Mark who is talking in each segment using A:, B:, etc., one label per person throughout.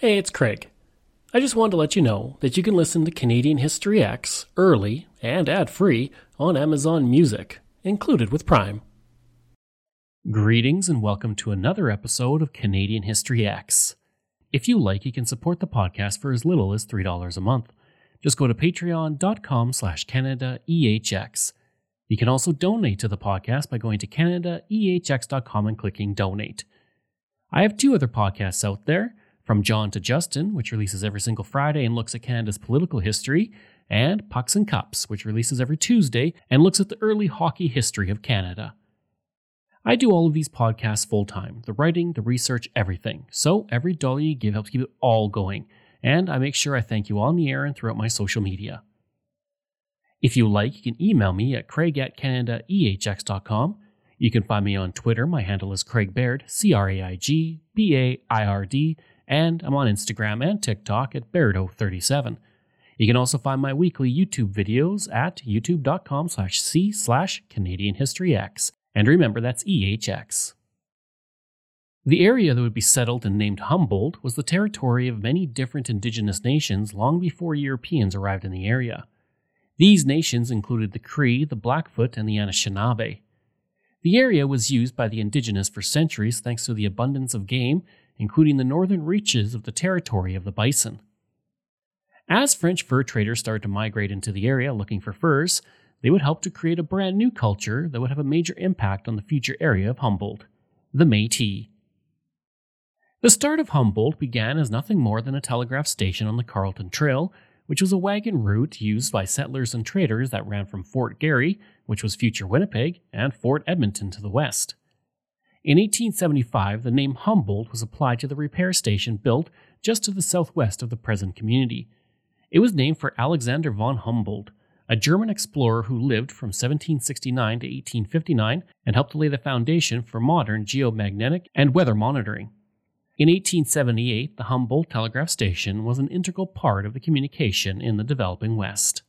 A: Hey, it's Craig. I just wanted to let you know that you can listen to Canadian History X early and ad free on Amazon Music, included with Prime. Greetings and welcome to another episode of Canadian History X. If you like, you can support the podcast for as little as $3 a month. Just go to patreon.com slash CanadaEHX. You can also donate to the podcast by going to CanadaEHX.com and clicking donate. I have two other podcasts out there from John to Justin, which releases every single Friday and looks at Canada's political history, and Pucks and Cups, which releases every Tuesday and looks at the early hockey history of Canada. I do all of these podcasts full time the writing, the research, everything. So every dollar you give helps keep it all going, and I make sure I thank you on the air and throughout my social media. If you like, you can email me at craig at canadaehx.com. You can find me on Twitter. My handle is Craig Baird, C R A I G B A I R D, and I'm on Instagram and TikTok at Bairdo37. You can also find my weekly YouTube videos at youtube.com slash c slash Canadian History X. And remember, that's EHX. The area that would be settled and named Humboldt was the territory of many different indigenous nations long before Europeans arrived in the area. These nations included the Cree, the Blackfoot, and the Anishinaabe. The area was used by the indigenous for centuries thanks to the abundance of game including the northern reaches of the territory of the bison. As French fur traders started to migrate into the area looking for furs, they would help to create a brand new culture that would have a major impact on the future area of Humboldt the Metis. The start of Humboldt began as nothing more than a telegraph station on the Carleton Trail, which was a wagon route used by settlers and traders that ran from Fort Garry, which was future Winnipeg, and Fort Edmonton to the west. In 1875, the name Humboldt was applied to the repair station built just to the southwest of the present community. It was named for Alexander von Humboldt, a German explorer who lived from 1769 to 1859 and helped lay the foundation for modern geomagnetic and weather monitoring. In 1878, the Humboldt Telegraph Station was an integral part of the communication in the developing West.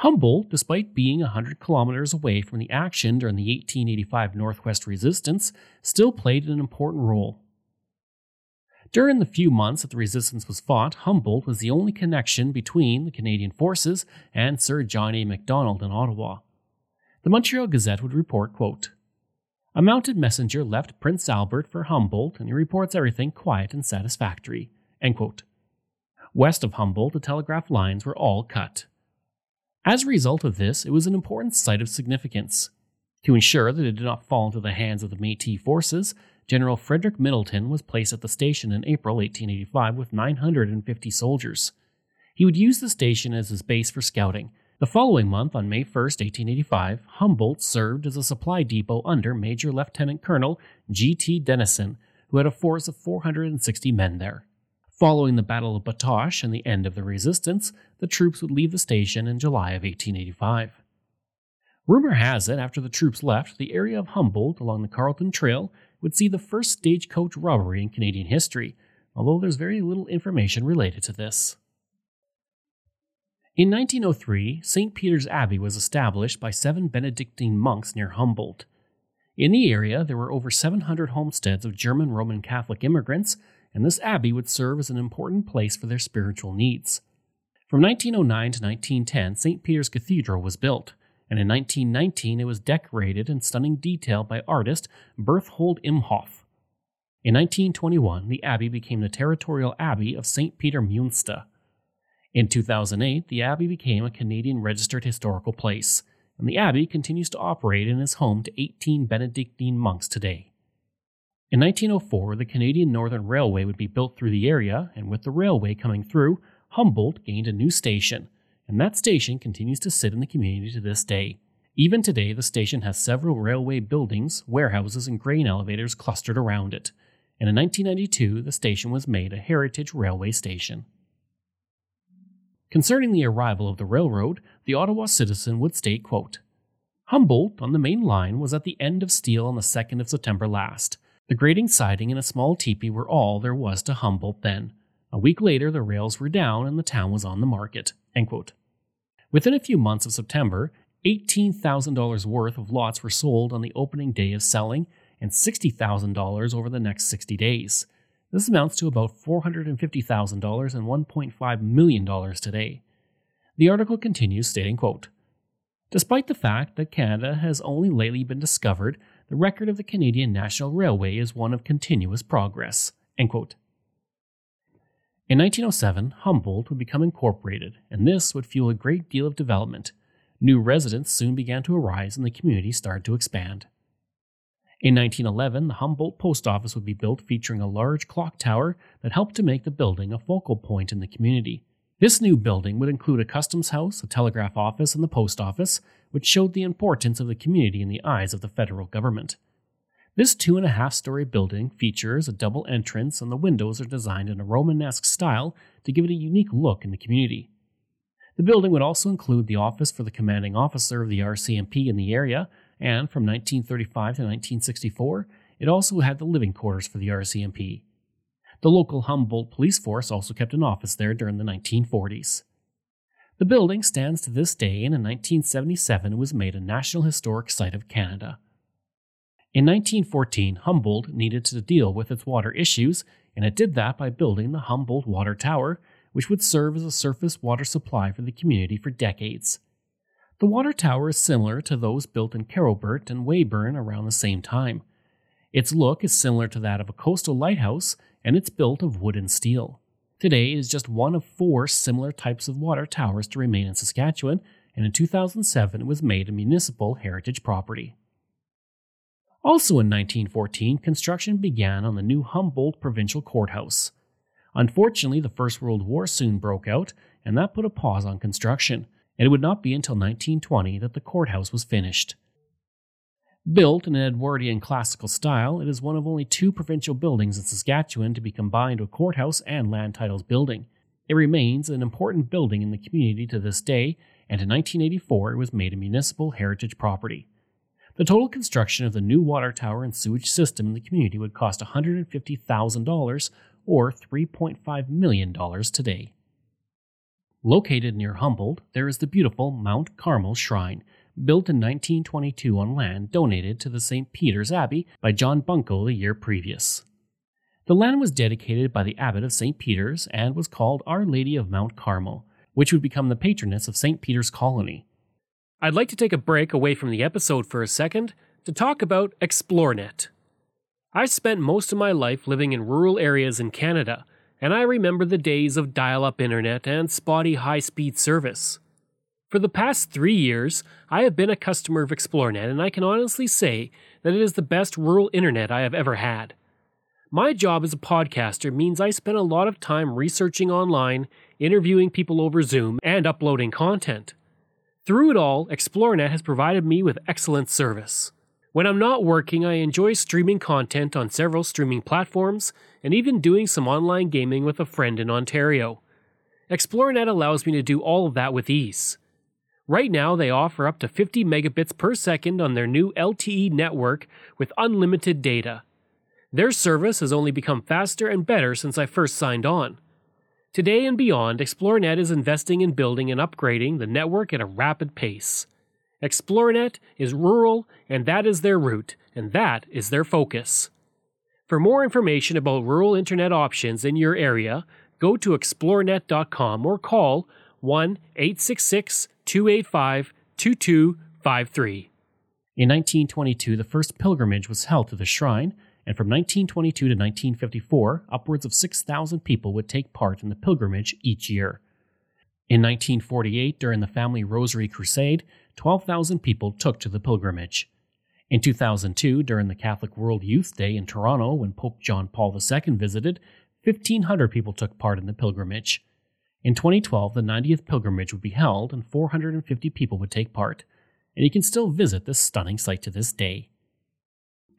A: Humboldt, despite being 100 kilometers away from the action during the 1885 Northwest Resistance, still played an important role. During the few months that the resistance was fought, Humboldt was the only connection between the Canadian forces and Sir John A. Macdonald in Ottawa. The Montreal Gazette would report, quote, A mounted messenger left Prince Albert for Humboldt, and he reports everything quiet and satisfactory. West of Humboldt, the telegraph lines were all cut. As a result of this, it was an important site of significance. To ensure that it did not fall into the hands of the Metis forces, General Frederick Middleton was placed at the station in April 1885 with 950 soldiers. He would use the station as his base for scouting. The following month, on May 1, 1885, Humboldt served as a supply depot under Major Lieutenant Colonel G.T. Denison, who had a force of 460 men there. Following the Battle of Batoche and the end of the resistance, the troops would leave the station in July of 1885. Rumor has it, after the troops left, the area of Humboldt along the Carleton Trail would see the first stagecoach robbery in Canadian history, although there's very little information related to this. In 1903, St. Peter's Abbey was established by seven Benedictine monks near Humboldt. In the area, there were over 700 homesteads of German Roman Catholic immigrants and this abbey would serve as an important place for their spiritual needs. From 1909 to 1910, St. Peter's Cathedral was built, and in 1919 it was decorated in stunning detail by artist Berthold Imhoff. In 1921, the abbey became the territorial abbey of St. Peter Münster. In 2008, the abbey became a Canadian registered historical place, and the abbey continues to operate and is home to 18 Benedictine monks today. In 1904, the Canadian Northern Railway would be built through the area, and with the railway coming through, Humboldt gained a new station, and that station continues to sit in the community to this day. Even today, the station has several railway buildings, warehouses, and grain elevators clustered around it. And in 1992, the station was made a heritage railway station. Concerning the arrival of the railroad, the Ottawa Citizen would state, quote, Humboldt on the main line was at the end of steel on the 2nd of September last. The grating siding and a small teepee were all there was to Humboldt then. A week later, the rails were down and the town was on the market. Within a few months of September, $18,000 worth of lots were sold on the opening day of selling and $60,000 over the next 60 days. This amounts to about $450,000 and $1.5 million today. The article continues stating, quote, Despite the fact that Canada has only lately been discovered, the record of the Canadian National Railway is one of continuous progress. In 1907, Humboldt would become incorporated, and this would fuel a great deal of development. New residents soon began to arise and the community started to expand. In 1911, the Humboldt Post Office would be built featuring a large clock tower that helped to make the building a focal point in the community. This new building would include a customs house, a telegraph office, and the post office, which showed the importance of the community in the eyes of the federal government. This two and a half story building features a double entrance, and the windows are designed in a Romanesque style to give it a unique look in the community. The building would also include the office for the commanding officer of the RCMP in the area, and from 1935 to 1964, it also had the living quarters for the RCMP. The local Humboldt police force also kept an office there during the 1940s. The building stands to this day, and in 1977 it was made a National Historic Site of Canada. In 1914, Humboldt needed to deal with its water issues, and it did that by building the Humboldt Water Tower, which would serve as a surface water supply for the community for decades. The water tower is similar to those built in Carrowbert and Weyburn around the same time. Its look is similar to that of a coastal lighthouse, and it's built of wood and steel. Today it is just one of four similar types of water towers to remain in Saskatchewan, and in 2007 it was made a municipal heritage property. Also in 1914, construction began on the new Humboldt Provincial Courthouse. Unfortunately, the First World War soon broke out, and that put a pause on construction, and it would not be until 1920 that the courthouse was finished. Built in an Edwardian classical style, it is one of only two provincial buildings in Saskatchewan to be combined with courthouse and land titles building. It remains an important building in the community to this day, and in 1984 it was made a municipal heritage property. The total construction of the new water tower and sewage system in the community would cost $150,000 or $3.5 million today. Located near Humboldt, there is the beautiful Mount Carmel Shrine, built in 1922 on land donated to the St. Peter's Abbey by John Bunko the year previous. The land was dedicated by the abbot of St. Peter's and was called Our Lady of Mount Carmel, which would become the patroness of St. Peter's Colony. I'd like to take a break away from the episode for a second to talk about ExploreNet. I spent most of my life living in rural areas in Canada, and I remember the days of dial up internet and spotty high speed service. For the past three years, I have been a customer of ExploreNet, and I can honestly say that it is the best rural internet I have ever had. My job as a podcaster means I spend a lot of time researching online, interviewing people over Zoom, and uploading content. Through it all, ExploreNet has provided me with excellent service. When I'm not working, I enjoy streaming content on several streaming platforms and even doing some online gaming with a friend in Ontario. ExploreNet allows me to do all of that with ease. Right now, they offer up to 50 megabits per second on their new LTE network with unlimited data. Their service has only become faster and better since I first signed on. Today and beyond, ExploreNet is investing in building and upgrading the network at a rapid pace. ExploreNet is rural, and that is their route, and that is their focus. For more information about rural internet options in your area, go to explorenet.com or call 1 866 285 2253. In 1922, the first pilgrimage was held to the shrine, and from 1922 to 1954, upwards of 6,000 people would take part in the pilgrimage each year. In 1948, during the Family Rosary Crusade, 12,000 people took to the pilgrimage. In 2002, during the Catholic World Youth Day in Toronto, when Pope John Paul II visited, 1,500 people took part in the pilgrimage. In 2012, the 90th pilgrimage would be held and 450 people would take part, and you can still visit this stunning site to this day.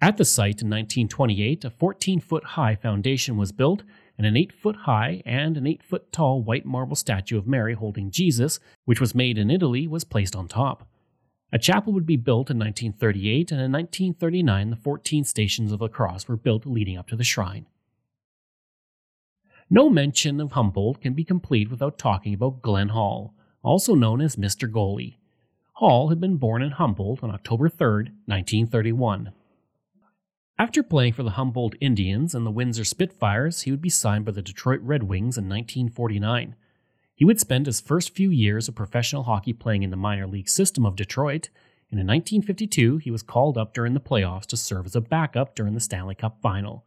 A: At the site in 1928, a 14 foot high foundation was built, and an 8 foot high and an 8 foot tall white marble statue of Mary holding Jesus, which was made in Italy, was placed on top. A chapel would be built in 1938, and in 1939, the 14 stations of the cross were built leading up to the shrine. No mention of Humboldt can be complete without talking about Glenn Hall, also known as Mr. Goalie. Hall had been born in Humboldt on October 3, 1931. After playing for the Humboldt Indians and the Windsor Spitfires, he would be signed by the Detroit Red Wings in 1949. He would spend his first few years of professional hockey playing in the minor league system of Detroit, and in 1952 he was called up during the playoffs to serve as a backup during the Stanley Cup final.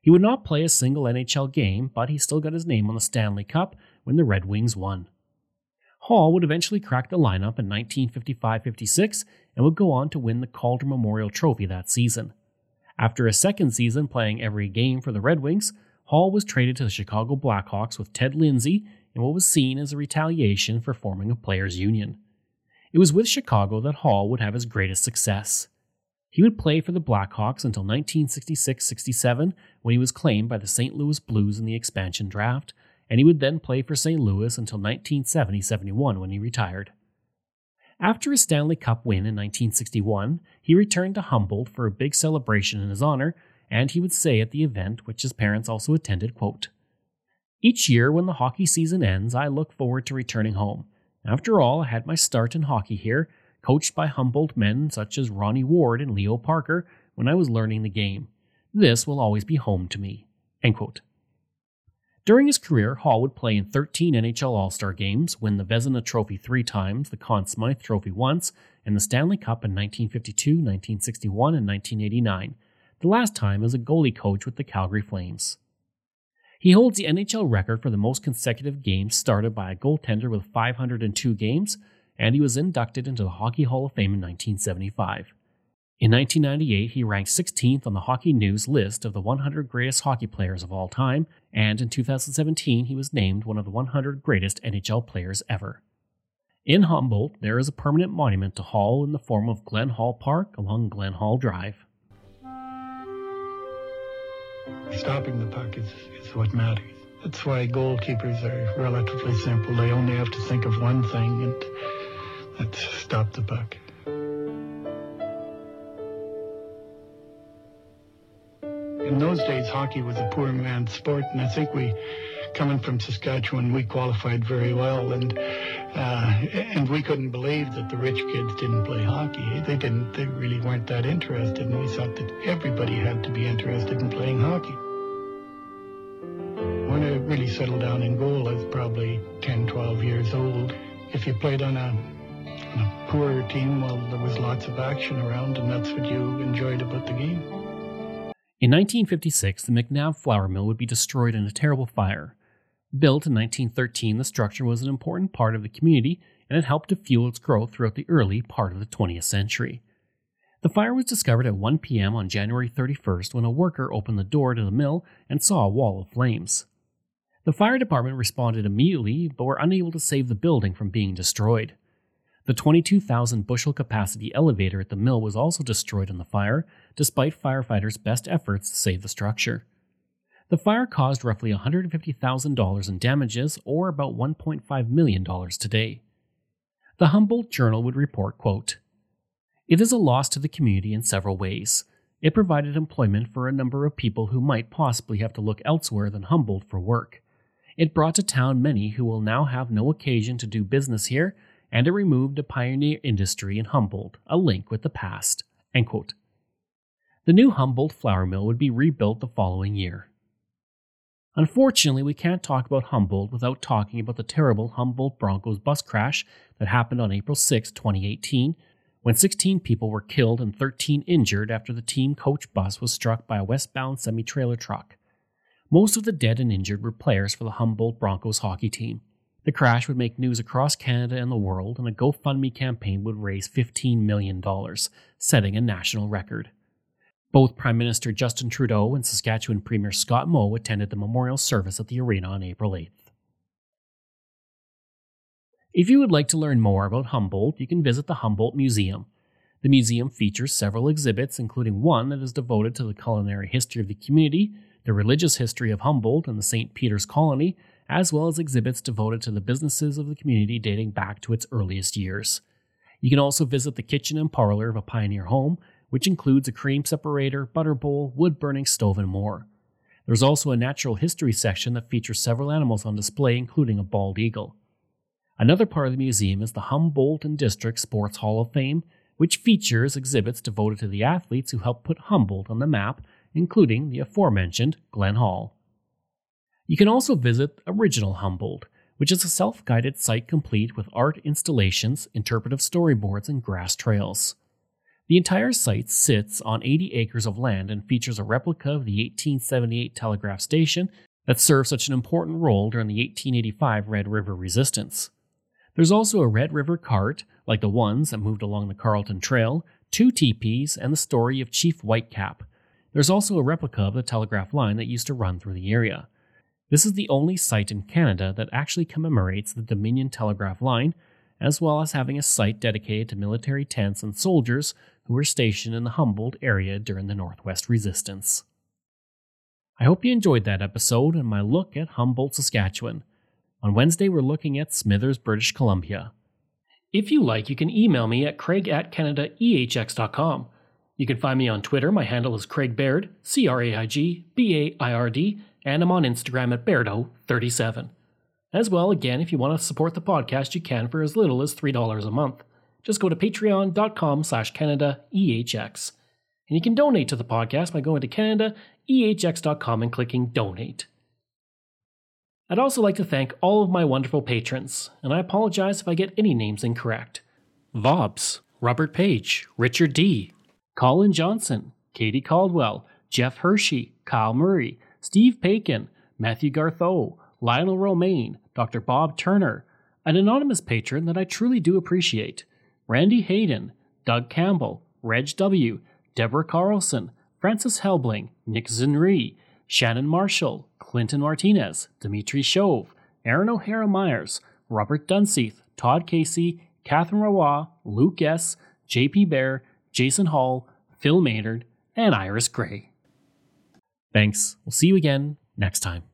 A: He would not play a single NHL game, but he still got his name on the Stanley Cup when the Red Wings won. Hall would eventually crack the lineup in 1955 56 and would go on to win the Calder Memorial Trophy that season. After a second season playing every game for the Red Wings, Hall was traded to the Chicago Blackhawks with Ted Lindsay in what was seen as a retaliation for forming a players' union. It was with Chicago that Hall would have his greatest success. He would play for the Blackhawks until 1966 67 when he was claimed by the St. Louis Blues in the expansion draft, and he would then play for St. Louis until 1970 71 when he retired. After his Stanley Cup win in 1961, he returned to Humboldt for a big celebration in his honor, and he would say at the event, which his parents also attended, quote, Each year when the hockey season ends, I look forward to returning home. After all, I had my start in hockey here, coached by Humboldt men such as Ronnie Ward and Leo Parker when I was learning the game. This will always be home to me. During his career, Hall would play in 13 NHL All Star games, win the Vezina Trophy three times, the Conn Smythe Trophy once, and the Stanley Cup in 1952, 1961, and 1989, the last time as a goalie coach with the Calgary Flames. He holds the NHL record for the most consecutive games started by a goaltender with 502 games, and he was inducted into the Hockey Hall of Fame in 1975. In 1998, he ranked 16th on the Hockey News list of the 100 greatest hockey players of all time, and in 2017, he was named one of the 100 greatest NHL players ever. In Humboldt, there is a permanent monument to Hall in the form of Glenn Hall Park along Glenn Hall Drive.
B: Stopping the puck is, is what matters. That's why goalkeepers are relatively simple. They only have to think of one thing, and that's stop the puck. in those days, hockey was a poor man's sport, and I think we, coming from Saskatchewan, we qualified very well, and uh, and we couldn't believe that the rich kids didn't play hockey. They didn't. They really weren't that interested, and we thought that everybody had to be interested in playing hockey. When I really settled down in goal, I was probably 10, 12 years old. If you played on a a poorer team, well, there was lots of action around, and that's what you enjoyed about the game.
A: In 1956, the McNabb flour mill would be destroyed in a terrible fire. Built in 1913, the structure was an important part of the community and it helped to fuel its growth throughout the early part of the 20th century. The fire was discovered at 1 p.m. on January 31st when a worker opened the door to the mill and saw a wall of flames. The fire department responded immediately but were unable to save the building from being destroyed. The 22,000 bushel capacity elevator at the mill was also destroyed in the fire, despite firefighters' best efforts to save the structure. The fire caused roughly $150,000 in damages, or about $1.5 million today. The Humboldt Journal would report, quote, It is a loss to the community in several ways. It provided employment for a number of people who might possibly have to look elsewhere than Humboldt for work. It brought to town many who will now have no occasion to do business here and it removed a pioneer industry in Humboldt, a link with the past. The new Humboldt flour mill would be rebuilt the following year. Unfortunately, we can't talk about Humboldt without talking about the terrible Humboldt Broncos bus crash that happened on April 6, 2018, when 16 people were killed and 13 injured after the team coach bus was struck by a westbound semi trailer truck. Most of the dead and injured were players for the Humboldt Broncos hockey team. The crash would make news across Canada and the world, and a GoFundMe campaign would raise $15 million, setting a national record. Both Prime Minister Justin Trudeau and Saskatchewan Premier Scott Moe attended the memorial service at the arena on April 8th. If you would like to learn more about Humboldt, you can visit the Humboldt Museum. The museum features several exhibits, including one that is devoted to the culinary history of the community, the religious history of Humboldt and the St. Peter's Colony, as well as exhibits devoted to the businesses of the community dating back to its earliest years. You can also visit the kitchen and parlor of a pioneer home, which includes a cream separator, butter bowl, wood burning stove, and more. There's also a natural history section that features several animals on display, including a bald eagle. Another part of the museum is the Humboldt and District Sports Hall of Fame,
C: which features exhibits devoted to the athletes who helped put Humboldt on the map, including the aforementioned Glenn Hall. You can also visit Original Humboldt, which is a self guided site complete with art installations, interpretive storyboards, and grass trails. The entire site sits on 80 acres of land and features a replica of the 1878 telegraph station that served such an important role during the 1885 Red River Resistance. There's also a Red River cart, like the ones that moved along the Carleton Trail, two teepees, and the story of Chief Whitecap. There's also a replica of the telegraph line that used to run through the area. This is the only site in Canada that actually commemorates the Dominion Telegraph Line, as well as having a site dedicated to military tents and soldiers who were stationed in the Humboldt area during the Northwest Resistance. I hope you enjoyed that episode and my look at Humboldt, Saskatchewan. On Wednesday, we're looking at Smithers, British Columbia.
A: If you like, you can email me at craig at canadaehx.com. You can find me on Twitter. My handle is Craig Baird, C R A I G B A I R D, and I'm on Instagram at Bairdo37. As well, again, if you want to support the podcast, you can for as little as $3 a month. Just go to patreon.com slash CanadaEHX. And you can donate to the podcast by going to CanadaEHX.com and clicking donate. I'd also like to thank all of my wonderful patrons, and I apologize if I get any names incorrect. Vobs, Robert Page, Richard D., Colin Johnson, Katie Caldwell, Jeff Hershey, Kyle Murray, Steve Paikin, Matthew Gartho, Lionel Romaine, Dr. Bob Turner, an anonymous patron that I truly do appreciate, Randy Hayden, Doug Campbell, Reg W., Deborah Carlson, Francis Helbling, Nick Zinri, Shannon Marshall, Clinton Martinez, Dimitri Shove, Aaron O'Hara Myers, Robert Dunseith, Todd Casey, Catherine Rawa, Luke S., JP Bear, Jason Hall, Phil Maynard, and Iris Gray. Thanks. We'll see you again next time.